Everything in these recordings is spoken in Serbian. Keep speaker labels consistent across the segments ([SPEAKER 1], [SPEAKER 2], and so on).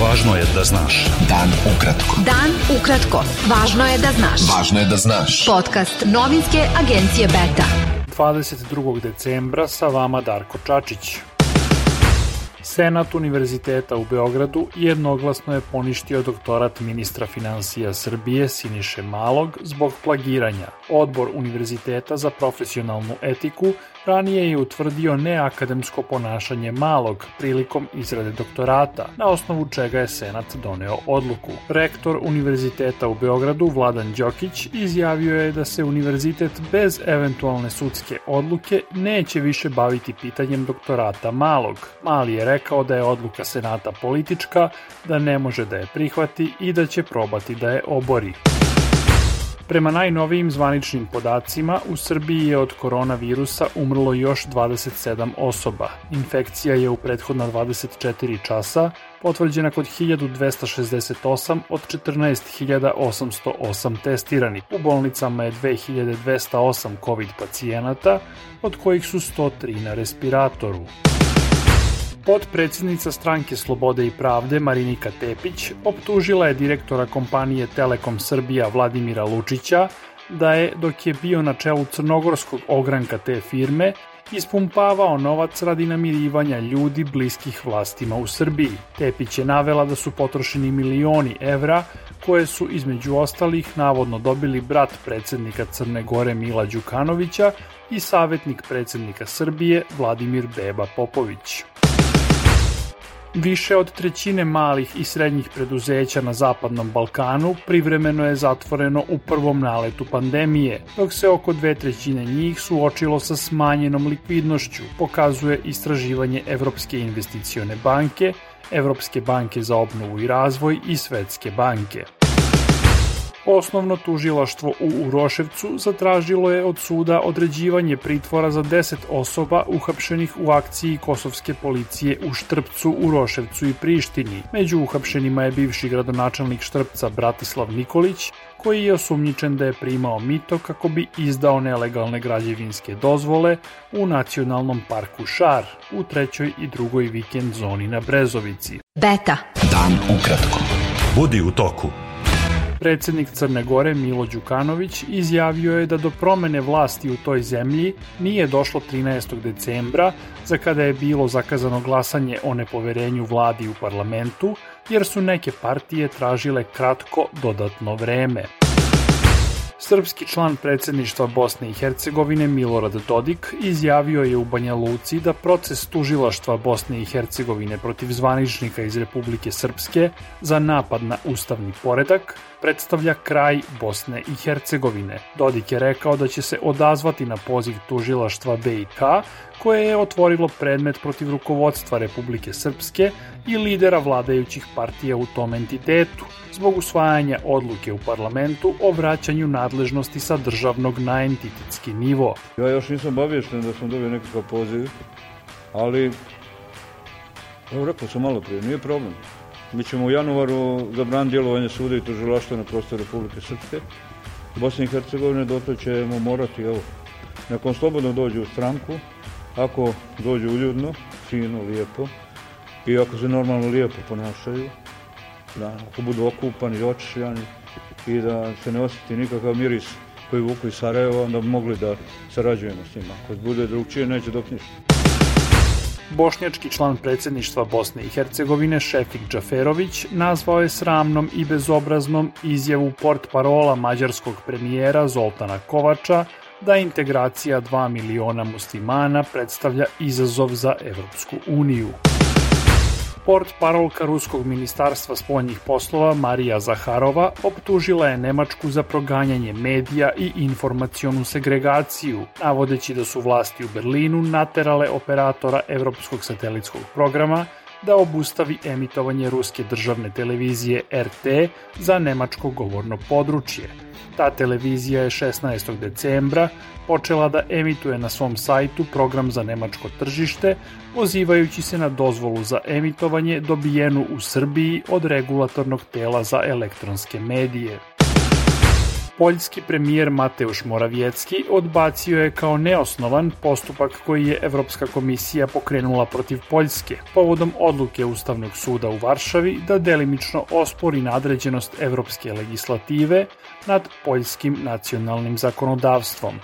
[SPEAKER 1] Važno je da znaš.
[SPEAKER 2] Dan ukratko.
[SPEAKER 3] Dan ukratko. Važno je da znaš.
[SPEAKER 2] Važno je da znaš.
[SPEAKER 3] Podcast novinske agencije Beta.
[SPEAKER 4] 22. decembra sa vama Darko Čačić. Senat Univerziteta u Beogradu jednoglasno je poništio doktorat ministra financija Srbije Siniše Malog zbog plagiranja. Odbor Univerziteta za profesionalnu etiku ranije je utvrdio neakademsko ponašanje malog prilikom izrade doktorata, na osnovu čega je Senat doneo odluku. Rektor Univerziteta u Beogradu Vladan Đokić izjavio je da se univerzitet bez eventualne sudske odluke neće više baviti pitanjem doktorata malog. Mali je rekao da je odluka Senata politička, da ne može da je prihvati i da će probati da je obori. Prema najnovijim zvaničnim podacima, u Srbiji je od koronavirusa umrlo još 27 osoba. Infekcija je u prethodna 24 časa potvrđena kod 1268 od 14.808 testiranih. U bolnicama je 2208 COVID pacijenata, od kojih su 103 na respiratoru. Podpredsednica stranke Slobode i pravde Marinika Tepić optužila je direktora kompanije Telekom Srbija Vladimira Lučića da je, dok je bio na čelu crnogorskog ogranka te firme, ispumpavao novac radi namirivanja ljudi bliskih vlastima u Srbiji. Tepić je navela da su potrošeni milioni evra koje su između ostalih navodno dobili brat predsednika Crne Gore Mila Đukanovića i savetnik predsednika Srbije Vladimir Beba Popović. Više od trećine malih i srednjih preduzeća na Zapadnom Balkanu privremeno je zatvoreno u prvom naletu pandemije, dok se oko dve trećine njih suočilo sa smanjenom likvidnošću, pokazuje istraživanje Evropske investicione banke, Evropske banke za obnovu i razvoj i Svetske banke. Osnovno tužilaštvo u Uroševcu zatražilo je od suda određivanje pritvora za 10 osoba uhapšenih u akciji kosovske policije u Štrpcu, Uroševcu i Prištini. Među uhapšenima je bivši gradonačelnik Štrpca Bratislav Nikolić, koji je osumnjičen da je primao mito kako bi izdao nelegalne građevinske dozvole u Nacionalnom parku Šar u trećoj i drugoj vikend zoni na Brezovici.
[SPEAKER 3] Beta.
[SPEAKER 2] Dan ukratko.
[SPEAKER 1] Budi u toku.
[SPEAKER 4] Predsednik Crne Gore Milo Đukanović izjavio je da do promene vlasti u toj zemlji nije došlo 13. decembra, za kada je bilo zakazano glasanje o nepoverenju vladi u parlamentu, jer su neke partije tražile kratko dodatno vreme. Srpski član predsedništva Bosne i Hercegovine Milorad Dodik izjavio je u Banja Luci da proces tužilaštva Bosne i Hercegovine protiv zvaničnika iz Republike Srpske za napad na ustavni poredak predstavlja kraj Bosne i Hercegovine. Dodik je rekao da će se odazvati na poziv tužilaštva BiK koje je otvorilo predmet protiv rukovodstva Republike Srpske i lidera vladajućih partija u tom entitetu zbog usvajanja odluke u parlamentu o vraćanju nadležnosti sa državnog na entitetski nivo.
[SPEAKER 5] Ja još nisam obavješten da sam dobio nekakav poziv, ali evo rekao sam malo prije, nije problem. Mi ćemo u januaru zabran djelovanje suda i tužilaštva na prostoru Republike Srpske. U Bosni i Hercegovine dotle ćemo morati, evo, nekom slobodno dođu u stranku, ako dođu uljudno, fino, lijepo, i ako se normalno lijepo ponašaju, da ako budu okupani i očišljani i da se ne osjeti nikakav miris koji vuku iz Sarajeva, onda bi mogli da sarađujemo s njima. Ako bude drugčije, neće dok ništa.
[SPEAKER 4] Bošnjački član predsedništva Bosne i Hercegovine Šefik Džaferović nazvao je sramnom i bezobraznom izjavu port parola mađarskog premijera Zoltana Kovača da integracija 2 miliona muslimana predstavlja izazov za Evropsku uniju. Port parolka Ruskog ministarstva spoljnih poslova Marija Zaharova optužila je Nemačku za proganjanje medija i informacionu segregaciju, navodeći da su vlasti u Berlinu naterale operatora Evropskog satelitskog programa da obustavi emitovanje ruske državne televizije RT za nemačko govorno područje. Ta televizija je 16. decembra počela da emituje na svom sajtu program za nemačko tržište, pozivajući se na dozvolu za emitovanje dobijenu u Srbiji od regulatornog tela za elektronske medije. Poljski premijer Mateusz Moravjecki odbacio je kao neosnovan postupak koji je Evropska komisija pokrenula protiv Poljske povodom odluke Ustavnog suda u Varšavi da delimično ospori nadređenost evropske legislative nad poljskim nacionalnim zakonodavstvom.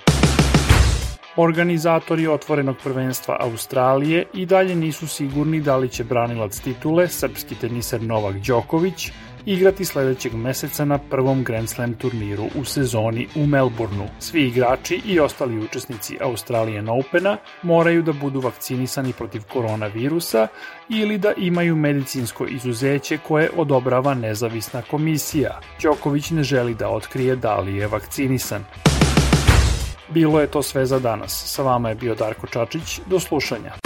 [SPEAKER 4] Organizatori otvorenog prvenstva Australije i dalje nisu sigurni da li će branilac titule, srpski teniser Novak Đoković, igrati sledećeg meseca na prvom Grand Slam turniru u sezoni u Melbourneu. Svi igrači i ostali učesnici Australian Opena moraju da budu vakcinisani protiv koronavirusa ili da imaju medicinsko izuzeće koje odobrava nezavisna komisija. Đoković ne želi da otkrije da li je vakcinisan. Bilo je to sve za danas. Sa vama je bio Darko Čačić. Do slušanja.